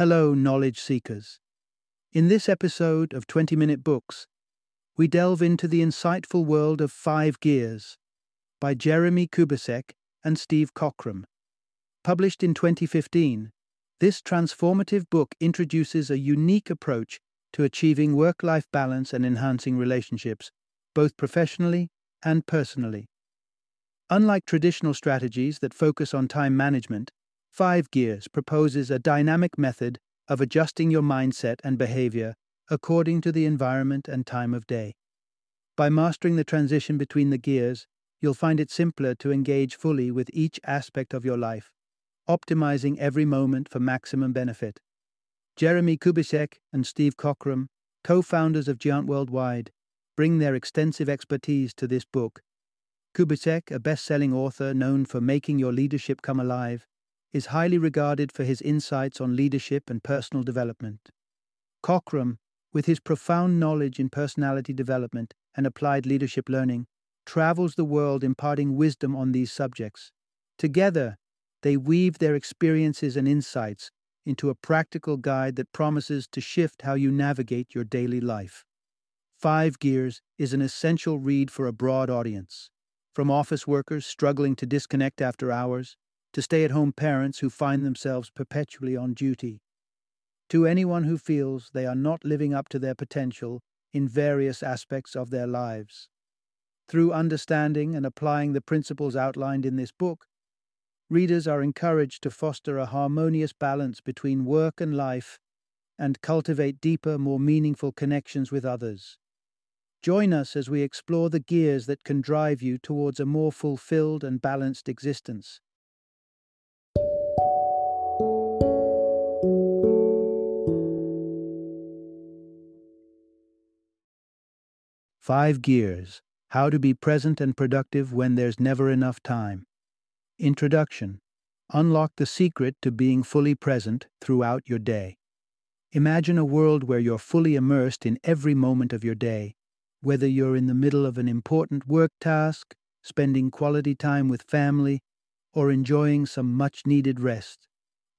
Hello, knowledge seekers. In this episode of 20 Minute Books, we delve into the insightful world of Five Gears by Jeremie Kubicek and Steve Cockram. Published in 2015, this transformative book introduces a unique approach to achieving work life balance and enhancing relationships, both professionally and personally. Unlike traditional strategies that focus on time management, Five Gears proposes a dynamic method of adjusting your mindset and behavior according to the environment and time of day. By mastering the transition between the gears, you'll find it simpler to engage fully with each aspect of your life, optimizing every moment for maximum benefit. Jeremie Kubicek and Steve Cockram, co founders of Giant Worldwide, bring their extensive expertise to this book Kubicek, a best selling author known for making your leadership come alive, is highly regarded for his insights on leadership and personal development. Cockram, with his profound knowledge in personality development and applied leadership learning, travels the world imparting wisdom on these subjects. Together, they weave their experiences and insights into a practical guide that promises to shift how you navigate your daily life. Five Gears is an essential read for a broad audience. From office workers struggling to disconnect after hours, to stay at home parents who find themselves perpetually on duty, to anyone who feels they are not living up to their potential in various aspects of their lives. Through understanding and applying the principles outlined in this book, readers are encouraged to foster a harmonious balance between work and life and cultivate deeper, more meaningful connections with others. Join us as we explore the gears that can drive you towards a more fulfilled and balanced existence. Five Gears How to Be Present and Productive When There's Never Enough Time. Introduction Unlock the secret to being fully present throughout your day. Imagine a world where you're fully immersed in every moment of your day whether you're in the middle of an important work task, spending quality time with family, or enjoying some much needed rest.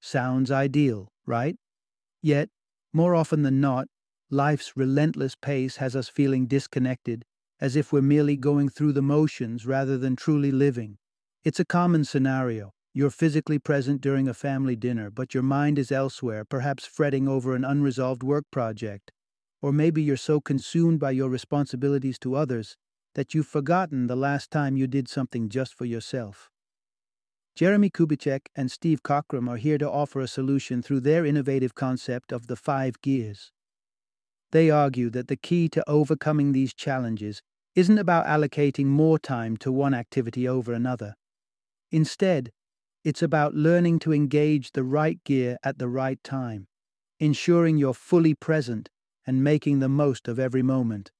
Sounds ideal, right? Yet, more often than not, life's relentless pace has us feeling disconnected, as if we're merely going through the motions rather than truly living. It's a common scenario. You're physically present during a family dinner, but your mind is elsewhere, perhaps fretting over an unresolved work project or maybe you're so consumed by your responsibilities to others that you've forgotten the last time you did something just for yourself. Jeremie Kubicek and Steve Cockram are here to offer a solution through their innovative concept of the five gears. They argue that the key to overcoming these challenges isn't about allocating more time to one activity over another. Instead, it's about learning to engage the right gear at the right time, ensuring you're fully present and making the most of every moment.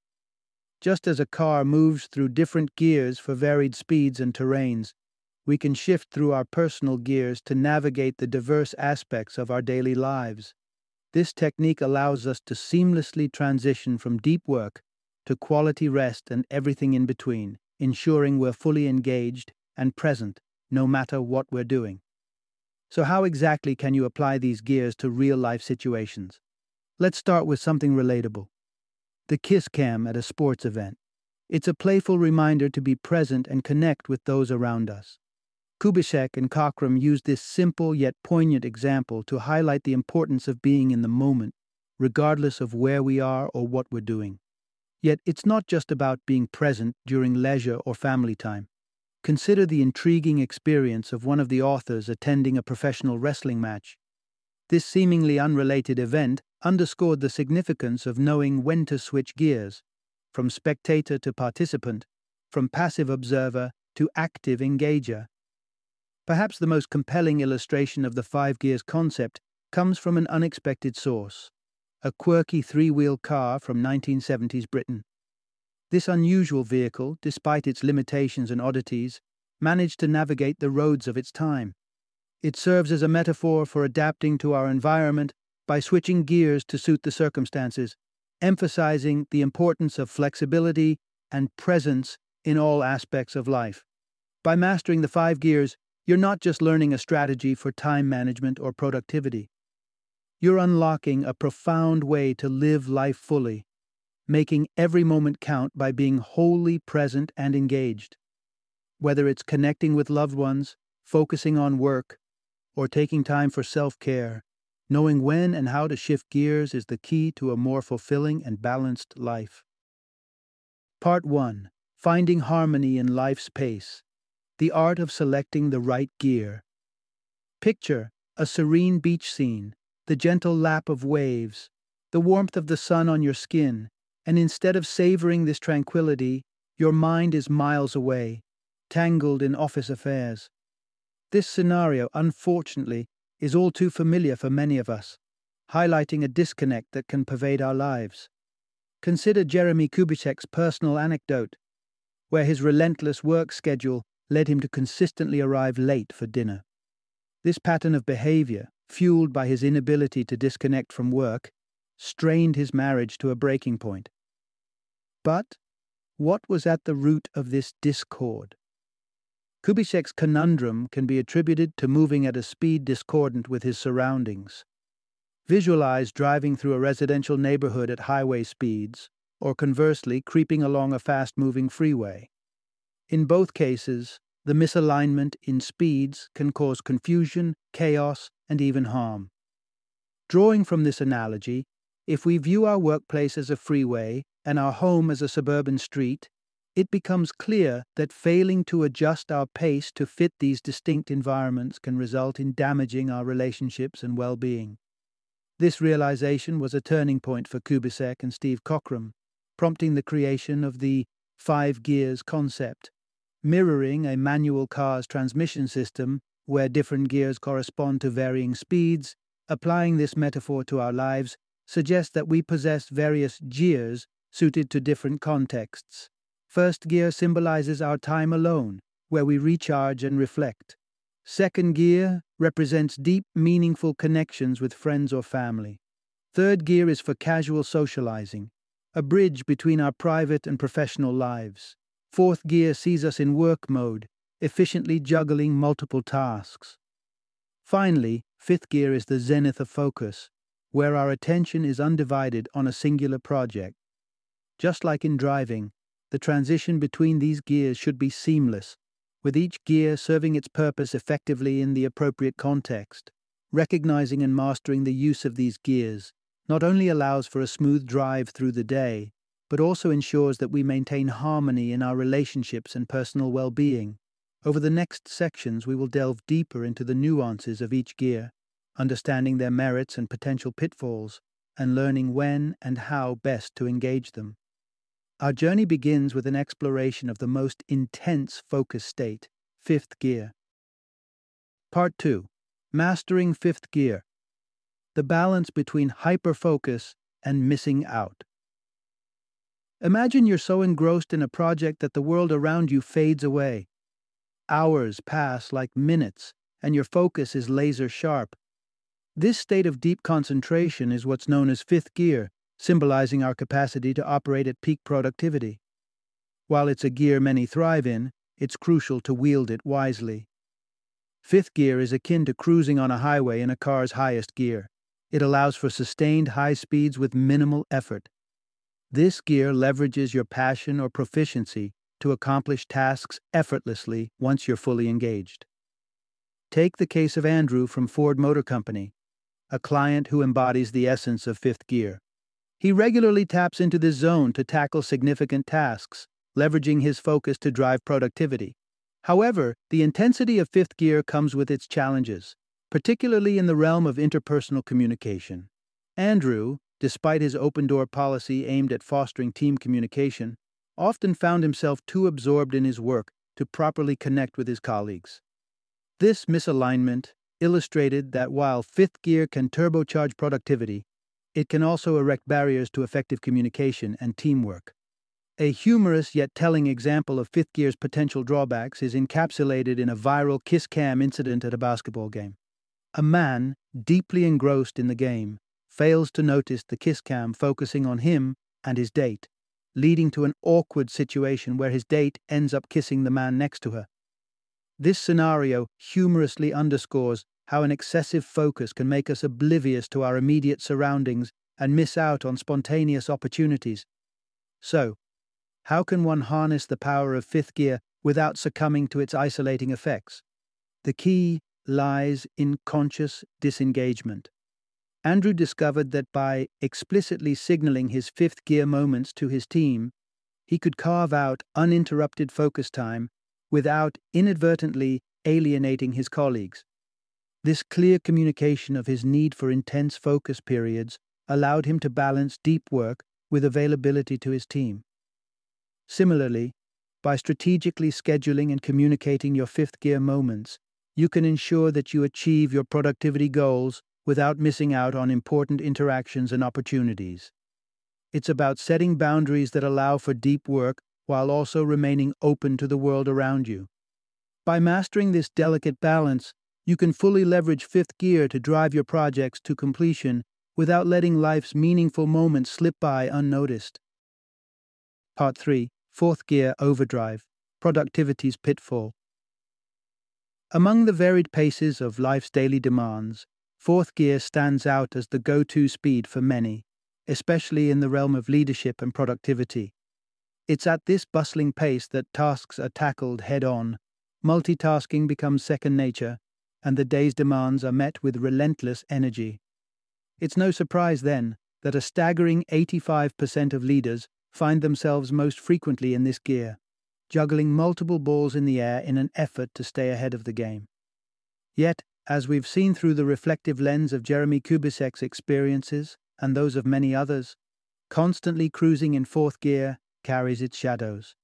Just as a car moves through different gears for varied speeds and terrains, we can shift through our personal gears to navigate the diverse aspects of our daily lives. This technique allows us to seamlessly transition from deep work to quality rest and everything in between, ensuring we're fully engaged and present no matter what we're doing. So, how exactly can you apply these gears to real life situations? Let's start with something relatable the kiss cam at a sports event. It's a playful reminder to be present and connect with those around us. Kubicek and Cockram used this simple yet poignant example to highlight the importance of being in the moment, regardless of where we are or what we're doing. Yet it's not just about being present during leisure or family time. Consider the intriguing experience of one of the authors attending a professional wrestling match. This seemingly unrelated event underscored the significance of knowing when to switch gears, from spectator to participant, from passive observer to active engager. Perhaps the most compelling illustration of the five gears concept comes from an unexpected source a quirky three wheel car from 1970s Britain. This unusual vehicle, despite its limitations and oddities, managed to navigate the roads of its time. It serves as a metaphor for adapting to our environment by switching gears to suit the circumstances, emphasizing the importance of flexibility and presence in all aspects of life. By mastering the five gears, you're not just learning a strategy for time management or productivity. you're unlocking a profound way to live life fully, making every moment count by being wholly present and engaged. Whether it's connecting with loved ones, focusing on work, or taking time for self care, knowing when and how to shift gears is the key to a more fulfilling and balanced life. Part 1 Finding Harmony in Life's Pace The Art of Selecting the Right Gear. Picture a serene beach scene, the gentle lap of waves, the warmth of the sun on your skin, and instead of savoring this tranquility, your mind is miles away, tangled in office affairs. This scenario, unfortunately, is all too familiar for many of us, highlighting a disconnect that can pervade our lives. Consider Jeremie Kubicek's personal anecdote, where his relentless work schedule led him to consistently arrive late for dinner. This pattern of behavior, fueled by his inability to disconnect from work, strained his marriage to a breaking point. But what was at the root of this discord? Kubicek's conundrum can be attributed to moving at a speed discordant with his surroundings. Visualize driving through a residential neighborhood at highway speeds, or conversely, creeping along a fast moving freeway. In both cases, the misalignment in speeds can cause confusion, chaos, and even harm. Drawing from this analogy, if we view our workplace as a freeway and our home as a suburban street, it becomes clear that failing to adjust our pace to fit these distinct environments can result in damaging our relationships and well being. This realization was a turning point for Kubicek and Steve Cockram, prompting the creation of the five gears concept, mirroring a manual car's transmission system where different gears correspond to varying speeds. Applying this metaphor to our lives suggests that we possess various gears suited to different contexts. First gear symbolizes our time alone, where we recharge and reflect. Second gear represents deep, meaningful connections with friends or family. Third gear is for casual socializing, a bridge between our private and professional lives. Fourth gear sees us in work mode, efficiently juggling multiple tasks. Finally, fifth gear is the zenith of focus, where our attention is undivided on a singular project. Just like in driving, the transition between these gears should be seamless, with each gear serving its purpose effectively in the appropriate context. Recognizing and mastering the use of these gears not only allows for a smooth drive through the day, but also ensures that we maintain harmony in our relationships and personal well being. Over the next sections, we will delve deeper into the nuances of each gear, understanding their merits and potential pitfalls, and learning when and how best to engage them. Our journey begins with an exploration of the most intense focus state, fifth gear. Part 2 Mastering Fifth Gear The Balance Between Hyperfocus and Missing Out. Imagine you're so engrossed in a project that the world around you fades away. Hours pass like minutes, and your focus is laser sharp. This state of deep concentration is what's known as fifth gear symbolizing our capacity to operate at peak productivity. While it's a gear many thrive in, it's crucial to wield it wisely. Fifth gear is akin to cruising on a highway in a car's highest gear. It allows for sustained high speeds with minimal effort. This gear leverages your passion or proficiency to accomplish tasks effortlessly once you're fully engaged. Take the case of Andrew from Ford Motor Company, a client who embodies the essence of fifth gear. He regularly taps into this zone to tackle significant tasks, leveraging his focus to drive productivity. However, the intensity of fifth gear comes with its challenges, particularly in the realm of interpersonal communication. Andrew, despite his open door policy aimed at fostering team communication, often found himself too absorbed in his work to properly connect with his colleagues. This misalignment illustrated that while fifth gear can turbocharge productivity, it can also erect barriers to effective communication and teamwork. A humorous yet telling example of Fifth Gear's potential drawbacks is encapsulated in a viral kiss cam incident at a basketball game. A man, deeply engrossed in the game, fails to notice the kiss cam focusing on him and his date, leading to an awkward situation where his date ends up kissing the man next to her. This scenario humorously underscores how an excessive focus can make us oblivious to our immediate surroundings and miss out on spontaneous opportunities. So, how can one harness the power of fifth gear without succumbing to its isolating effects? The key lies in conscious disengagement. Andrew discovered that by explicitly signaling his fifth gear moments to his team, he could carve out uninterrupted focus time without inadvertently alienating his colleagues. This clear communication of his need for intense focus periods allowed him to balance deep work with availability to his team. Similarly, by strategically scheduling and communicating your fifth gear moments, you can ensure that you achieve your productivity goals without missing out on important interactions and opportunities. It's about setting boundaries that allow for deep work while also remaining open to the world around you. By mastering this delicate balance, you can fully leverage fifth gear to drive your projects to completion without letting life's meaningful moments slip by unnoticed. Part 3 Fourth Gear Overdrive Productivity's Pitfall. Among the varied paces of life's daily demands, Fourth gear stands out as the go to speed for many, especially in the realm of leadership and productivity. It's at this bustling pace that tasks are tackled head on, multitasking becomes second nature, and the day's demands are met with relentless energy. It's no surprise, then, that a staggering 85% of leaders find themselves most frequently in this gear, juggling multiple balls in the air in an effort to stay ahead of the game. Yet, as we've seen through the reflective lens of Jeremie Kubicek's experiences and those of many others, constantly cruising in fourth gear carries its shadows.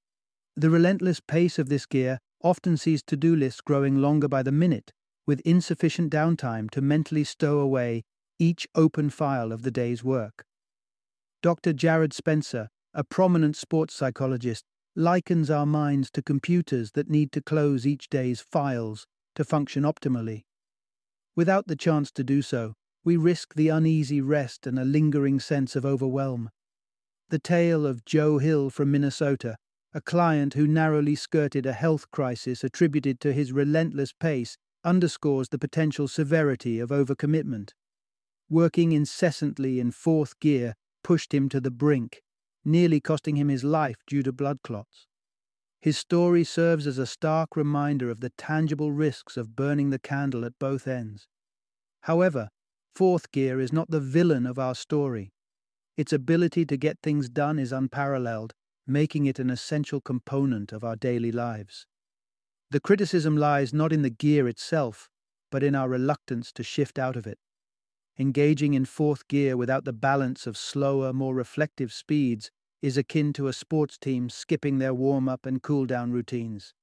The relentless pace of this gear often sees to do lists growing longer by the minute, with insufficient downtime to mentally stow away each open file of the day's work. Dr. Jared Spencer, a prominent sports psychologist, likens our minds to computers that need to close each day's files to function optimally. Without the chance to do so, we risk the uneasy rest and a lingering sense of overwhelm. The tale of Joe Hill from Minnesota, a client who narrowly skirted a health crisis attributed to his relentless pace, underscores the potential severity of overcommitment. Working incessantly in fourth gear pushed him to the brink, nearly costing him his life due to blood clots. His story serves as a stark reminder of the tangible risks of burning the candle at both ends. However, fourth gear is not the villain of our story. Its ability to get things done is unparalleled, making it an essential component of our daily lives. The criticism lies not in the gear itself, but in our reluctance to shift out of it. Engaging in fourth gear without the balance of slower, more reflective speeds is akin to a sports team skipping their warm up and cool down routines.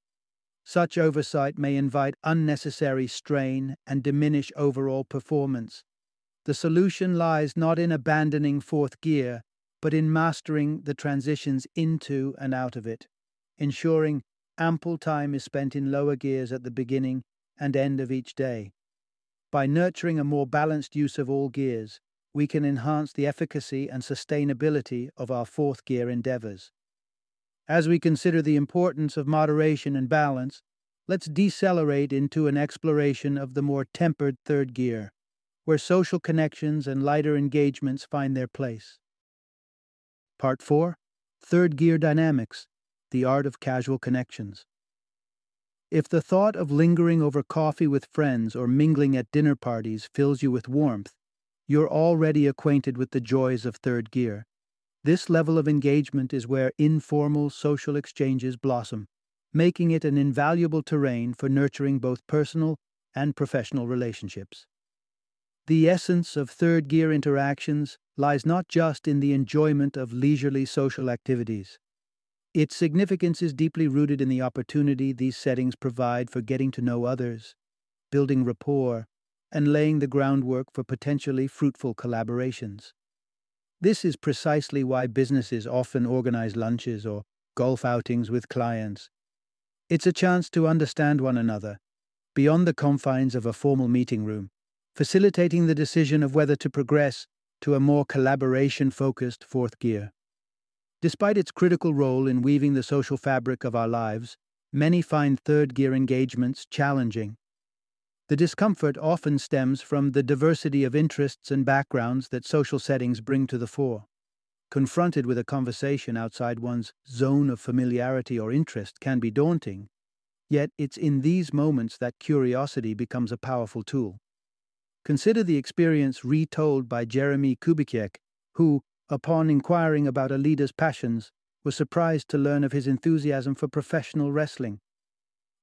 Such oversight may invite unnecessary strain and diminish overall performance. The solution lies not in abandoning fourth gear, but in mastering the transitions into and out of it, ensuring ample time is spent in lower gears at the beginning and end of each day. By nurturing a more balanced use of all gears, we can enhance the efficacy and sustainability of our fourth gear endeavors. As we consider the importance of moderation and balance, let's decelerate into an exploration of the more tempered third gear, where social connections and lighter engagements find their place. Part 4 Third Gear Dynamics The Art of Casual Connections. If the thought of lingering over coffee with friends or mingling at dinner parties fills you with warmth, you're already acquainted with the joys of third gear. This level of engagement is where informal social exchanges blossom, making it an invaluable terrain for nurturing both personal and professional relationships. The essence of third gear interactions lies not just in the enjoyment of leisurely social activities. Its significance is deeply rooted in the opportunity these settings provide for getting to know others, building rapport, and laying the groundwork for potentially fruitful collaborations. This is precisely why businesses often organize lunches or golf outings with clients. It's a chance to understand one another, beyond the confines of a formal meeting room, facilitating the decision of whether to progress to a more collaboration focused fourth gear. Despite its critical role in weaving the social fabric of our lives, many find third gear engagements challenging The discomfort often stems from the diversity of interests and backgrounds that social settings bring to the fore. Confronted with a conversation outside one's zone of familiarity or interest can be daunting, yet it's in these moments that curiosity becomes a powerful tool. Consider the experience retold by Jeremie Kubicek, who, upon inquiring about a leader's passions, was surprised to learn of his enthusiasm for professional wrestling.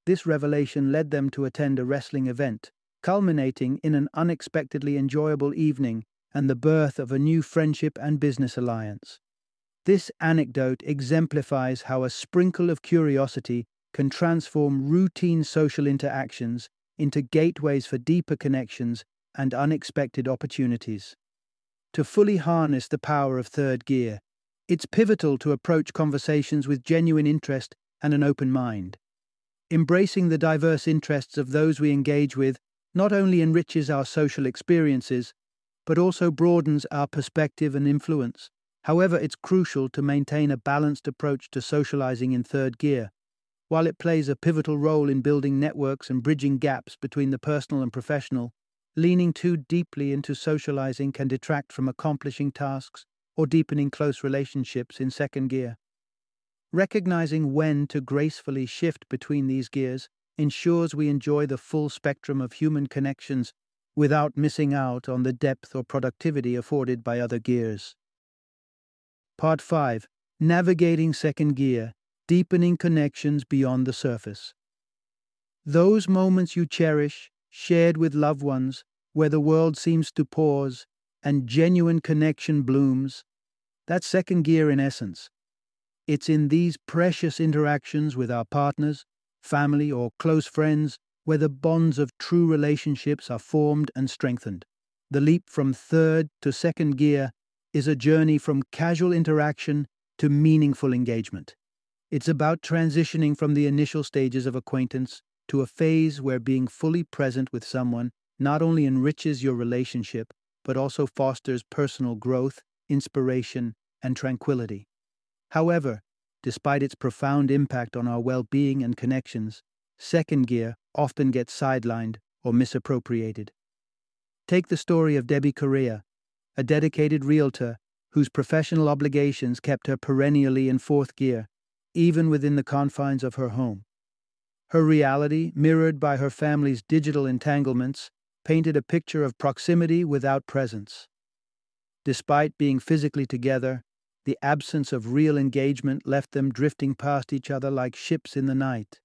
This revelation led them to attend a wrestling event, culminating in an unexpectedly enjoyable evening and the birth of a new friendship and business alliance. This anecdote exemplifies how a sprinkle of curiosity can transform routine social interactions into gateways for deeper connections and unexpected opportunities. To fully harness the power of third gear, it's pivotal to approach conversations with genuine interest and an open mind. Embracing the diverse interests of those we engage with not only enriches our social experiences, but also broadens our perspective and influence. However, it's crucial to maintain a balanced approach to socializing in third gear. While it plays a pivotal role in building networks and bridging gaps between the personal and professional, leaning too deeply into socializing can detract from accomplishing tasks or deepening close relationships in second gear. Recognizing when to gracefully shift between these gears ensures we enjoy the full spectrum of human connections without missing out on the depth or productivity afforded by other gears. Part 5 Navigating Second Gear Deepening Connections Beyond the Surface. Those moments you cherish, shared with loved ones, where the world seems to pause and genuine connection blooms, that's second gear in essence. It's in these precious interactions with our partners, family, or close friends where the bonds of true relationships are formed and strengthened. The leap from third to second gear is a journey from casual interaction to meaningful engagement. It's about transitioning from the initial stages of acquaintance to a phase where being fully present with someone not only enriches your relationship, but also fosters personal growth, inspiration, and tranquility. However, despite its profound impact on our well being and connections, second gear often gets sidelined or misappropriated. Take the story of Debbie Correa, a dedicated realtor whose professional obligations kept her perennially in fourth gear, even within the confines of her home. Her reality, mirrored by her family's digital entanglements, painted a picture of proximity without presence. Despite being physically together, the absence of real engagement left them drifting past each other like ships in the night.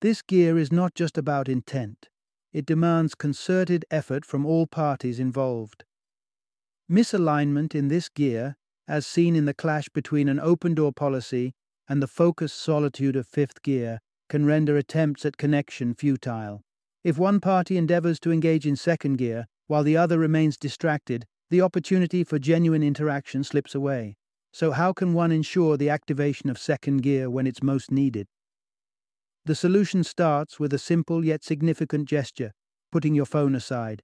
This gear is not just about intent, it demands concerted effort from all parties involved. Misalignment in this gear, as seen in the clash between an open door policy and the focused solitude of fifth gear, can render attempts at connection futile. If one party endeavors to engage in second gear while the other remains distracted, the opportunity for genuine interaction slips away. So, how can one ensure the activation of second gear when it's most needed? The solution starts with a simple yet significant gesture putting your phone aside.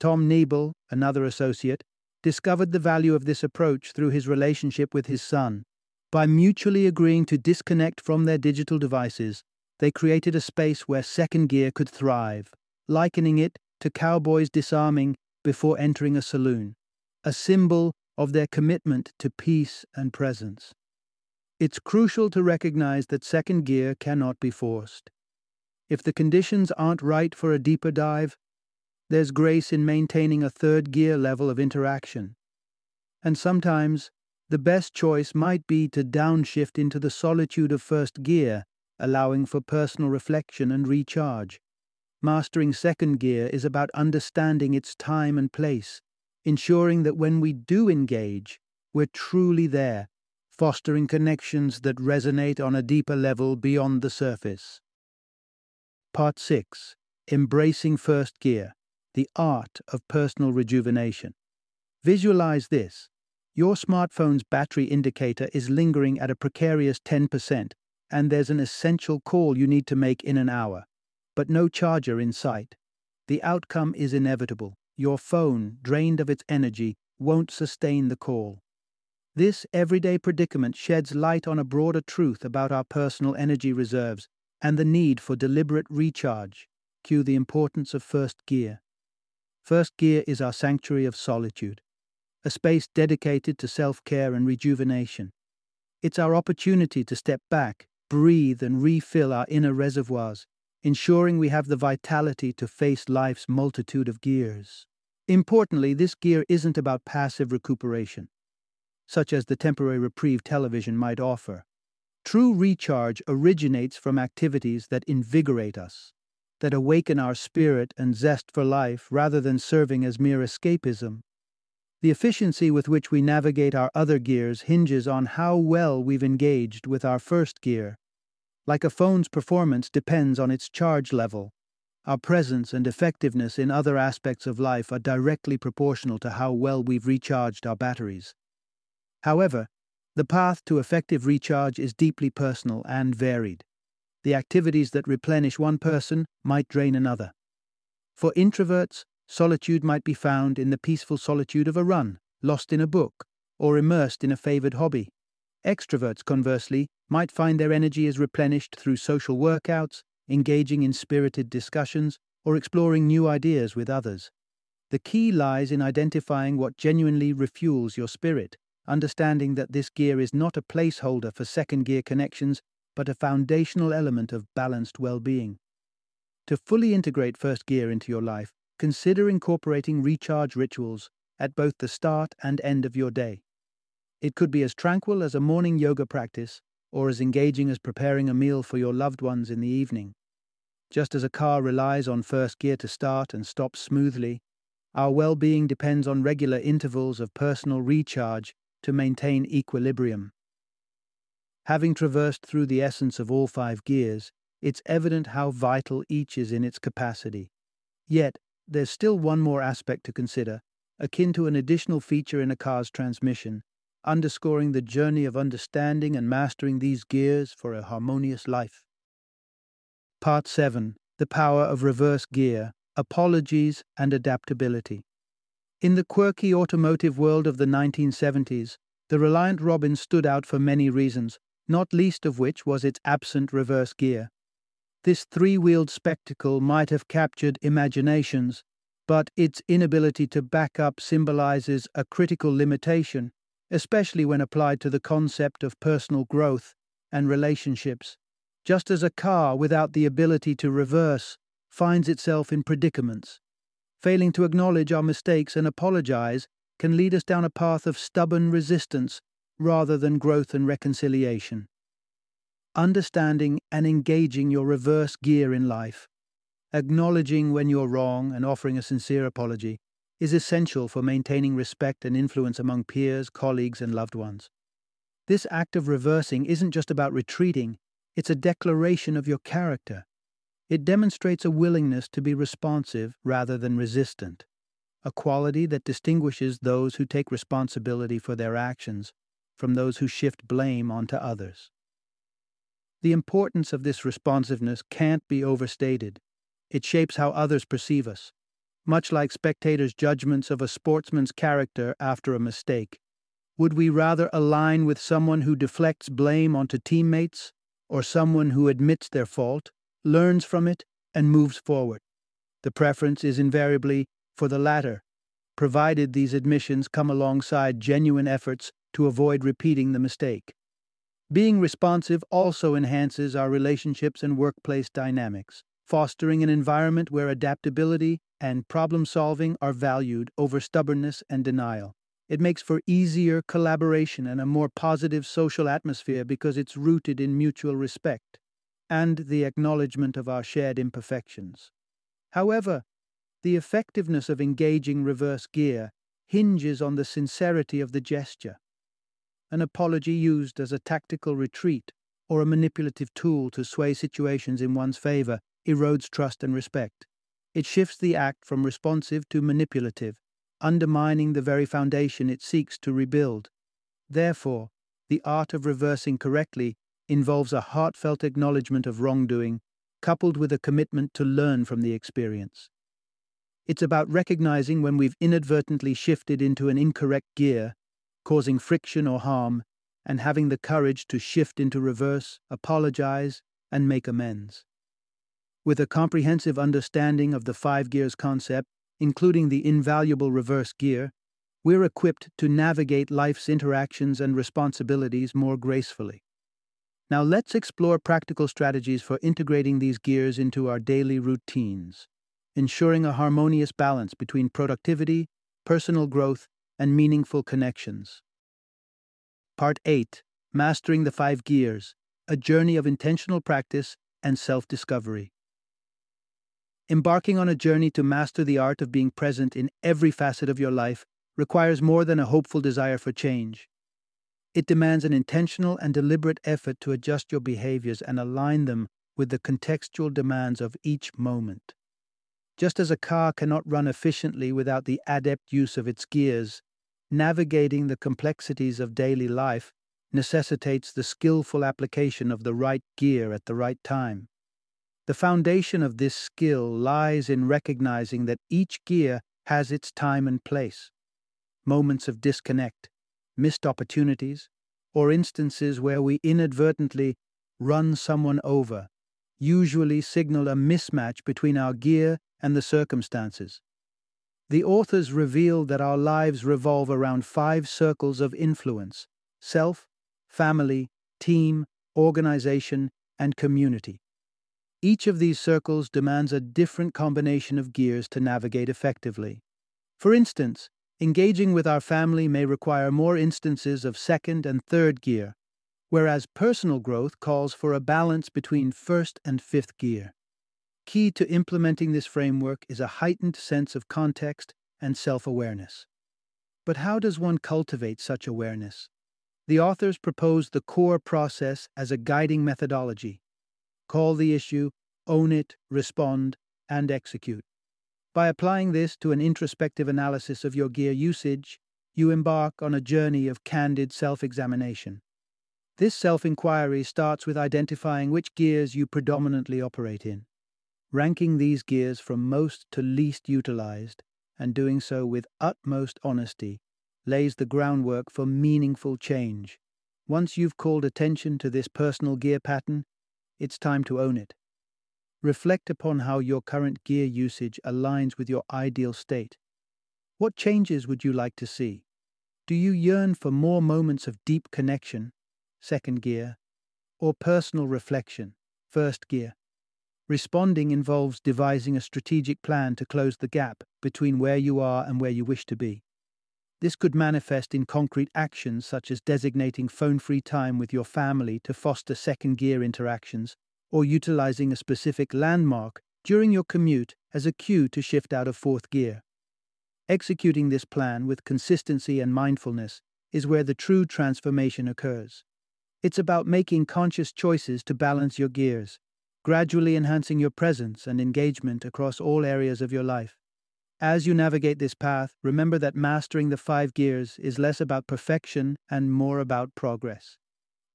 Tom Niebel, another associate, discovered the value of this approach through his relationship with his son. By mutually agreeing to disconnect from their digital devices, they created a space where second gear could thrive, likening it to cowboys disarming before entering a saloon, a symbol of their commitment to peace and presence. It's crucial to recognize that second gear cannot be forced. If the conditions aren't right for a deeper dive, there's grace in maintaining a third gear level of interaction. And sometimes, the best choice might be to downshift into the solitude of first gear, allowing for personal reflection and recharge. Mastering second gear is about understanding its time and place, ensuring that when we do engage, we're truly there fostering connections that resonate on a deeper level beyond the surface. Part 6 Embracing First Gear The Art of Personal Rejuvenation. Visualize this. Your smartphone's battery indicator is lingering at a precarious 10%, and there's an essential call you need to make in an hour, but no charger in sight. The outcome is inevitable. Your phone, drained of its energy, won't sustain the call. This everyday predicament sheds light on a broader truth about our personal energy reserves and the need for deliberate recharge. Cue the importance of first gear. First gear is our sanctuary of solitude, a space dedicated to self care and rejuvenation. It's our opportunity to step back, breathe, and refill our inner reservoirs, ensuring we have the vitality to face life's multitude of gears. Importantly, this gear isn't about passive recuperation, such as the temporary reprieve television might offer. True recharge originates from activities that invigorate us, that awaken our spirit and zest for life rather than serving as mere escapism. The efficiency with which we navigate our other gears hinges on how well we've engaged with our first gear. Like a phone's performance depends on its charge level, our presence and effectiveness in other aspects of life are directly proportional to how well we've recharged our batteries. However, the path to effective recharge is deeply personal and varied. The activities that replenish one person might drain another. For introverts, solitude might be found in the peaceful solitude of a run, lost in a book, or immersed in a favored hobby. Extroverts, conversely, might find their energy is replenished through social workouts, engaging in spirited discussions, or exploring new ideas with others. The key lies in identifying what genuinely refuels your spirit, understanding that this gear is not a placeholder for second gear connections, but a foundational element of balanced well being. To fully integrate first gear into your life, consider incorporating recharge rituals at both the start and end of your day. It could be as tranquil as a morning yoga practice or as engaging as preparing a meal for your loved ones in the evening. Just as a car relies on first gear to start and stop smoothly, our well being depends on regular intervals of personal recharge to maintain equilibrium. Having traversed through the essence of all five gears, it's evident how vital each is in its capacity. Yet, there's still one more aspect to consider, akin to an additional feature in a car's transmission, underscoring the journey of understanding and mastering these gears for a harmonious life. Part 7 The Power of Reverse Gear Apologies and Adaptability. In the quirky automotive world of the 1970s, the Reliant Robin stood out for many reasons, not least of which was its absent reverse gear. This three wheeled spectacle might have captured imaginations, but its inability to back up symbolizes a critical limitation especially when applied to the concept of personal growth and relationships, just as a car without the ability to reverse finds itself in predicaments. Failing to acknowledge our mistakes and apologize can lead us down a path of stubborn resistance rather than growth and reconciliation. Understanding and engaging your reverse gear in life, acknowledging when you're wrong and offering a sincere apology, is essential for maintaining respect and influence among peers, colleagues, and loved ones. This act of reversing isn't just about retreating, it's a declaration of your character. It demonstrates a willingness to be responsive rather than resistant, a quality that distinguishes those who take responsibility for their actions from those who shift blame onto others. The importance of this responsiveness can't be overstated. It shapes how others perceive us, much like spectators' judgments of a sportsman's character after a mistake. Would we rather align with someone who deflects blame onto teammates, or someone who admits their fault, learns from it, and moves forward? The preference is invariably for the latter, provided these admissions come alongside genuine efforts to avoid repeating the mistake. Being responsive also enhances our relationships and workplace dynamics, fostering an environment where adaptability and problem solving are valued over stubbornness and denial. It makes for easier collaboration and a more positive social atmosphere because it's rooted in mutual respect and the acknowledgement of our shared imperfections. However, the effectiveness of engaging reverse gear hinges on the sincerity of the gesture. An apology used as a tactical retreat or a manipulative tool to sway situations in one's favor erodes trust and respect. It shifts the act from responsive to manipulative, undermining the very foundation it seeks to rebuild. Therefore, the art of reversing correctly involves a heartfelt acknowledgement of wrongdoing, coupled with a commitment to learn from the experience. It's about recognizing when we've inadvertently shifted into an incorrect gear, causing friction or harm, and having the courage to shift into reverse, apologize, and make amends. With a comprehensive understanding of the five gears concept, including the invaluable reverse gear, we're equipped to navigate life's interactions and responsibilities more gracefully. Now let's explore practical strategies for integrating these gears into our daily routines, ensuring a harmonious balance between productivity, personal growth, and meaningful connections. Part 8 Mastering the Five Gears A Journey of Intentional Practice and Self Discovery. Embarking on a journey to master the art of being present in every facet of your life requires more than a hopeful desire for change. It demands an intentional and deliberate effort to adjust your behaviors and align them with the contextual demands of each moment. Just as a car cannot run efficiently without the adept use of its gears, navigating the complexities of daily life necessitates the skillful application of the right gear at the right time. The foundation of this skill lies in recognizing that each gear has its time and place. Moments of disconnect, missed opportunities, or instances where we inadvertently run someone over usually signal a mismatch between our gear and the circumstances. The authors reveal that our lives revolve around five circles of influence self, family, team, organization, and community. Each of these circles demands a different combination of gears to navigate effectively. For instance, engaging with our family may require more instances of second and third gear, whereas personal growth calls for a balance between first and fifth gear. Key to implementing this framework is a heightened sense of context and self awareness. But how does one cultivate such awareness? The authors propose the core process as a guiding methodology Call the issue, own it, respond, and execute. By applying this to an introspective analysis of your gear usage, you embark on a journey of candid self examination. This self inquiry starts with identifying which gears you predominantly operate in, ranking these gears from most to least utilized, and doing so with utmost honesty lays the groundwork for meaningful change. Once you've called attention to this personal gear pattern, it's time to own it. Reflect upon how your current gear usage aligns with your ideal state. What changes would you like to see? Do you yearn for more moments of deep connection, second gear, or personal reflection, first gear? Responding involves devising a strategic plan to close the gap between where you are and where you wish to be. This could manifest in concrete actions such as designating phone free time with your family to foster second gear interactions, or utilizing a specific landmark during your commute as a cue to shift out of fourth gear. Executing this plan with consistency and mindfulness is where the true transformation occurs. It's about making conscious choices to balance your gears, gradually enhancing your presence and engagement across all areas of your life. As you navigate this path, remember that mastering the five gears is less about perfection and more about progress.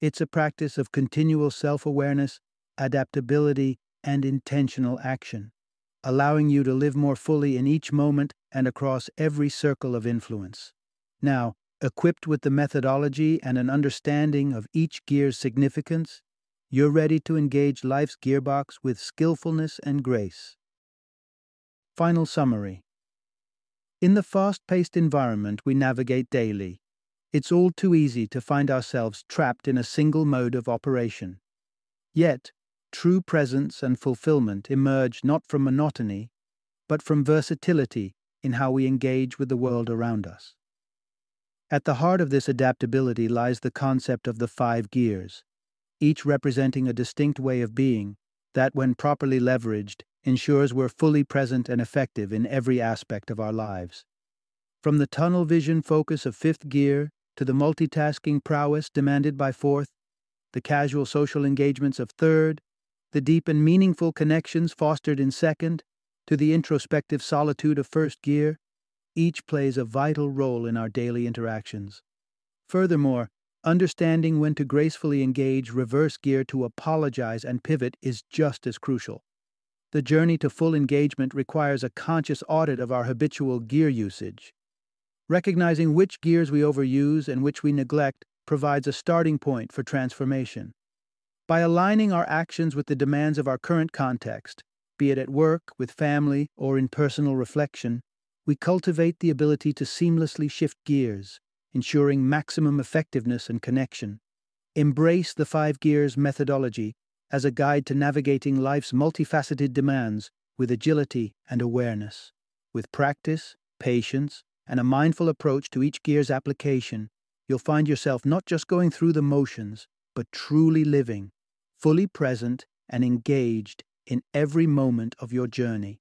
It's a practice of continual self awareness, adaptability, and intentional action, allowing you to live more fully in each moment and across every circle of influence. Now, equipped with the methodology and an understanding of each gear's significance, you're ready to engage life's gearbox with skillfulness and grace. Final summary in the fast paced environment we navigate daily, it's all too easy to find ourselves trapped in a single mode of operation. Yet, true presence and fulfillment emerge not from monotony, but from versatility in how we engage with the world around us. At the heart of this adaptability lies the concept of the five gears, each representing a distinct way of being that, when properly leveraged, ensures we're fully present and effective in every aspect of our lives. From the tunnel vision focus of fifth gear to the multitasking prowess demanded by fourth, the casual social engagements of third, the deep and meaningful connections fostered in second, to the introspective solitude of first gear, each plays a vital role in our daily interactions. Furthermore, understanding when to gracefully engage reverse gear to apologize and pivot is just as crucial. The journey to full engagement requires a conscious audit of our habitual gear usage. Recognizing which gears we overuse and which we neglect provides a starting point for transformation. By aligning our actions with the demands of our current context, be it at work, with family, or in personal reflection, we cultivate the ability to seamlessly shift gears, ensuring maximum effectiveness and connection. Embrace the Five Gears methodology as a guide to navigating life's multifaceted demands with agility and awareness. With practice, patience, and a mindful approach to each gear's application, you'll find yourself not just going through the motions, but truly living, fully present and engaged in every moment of your journey.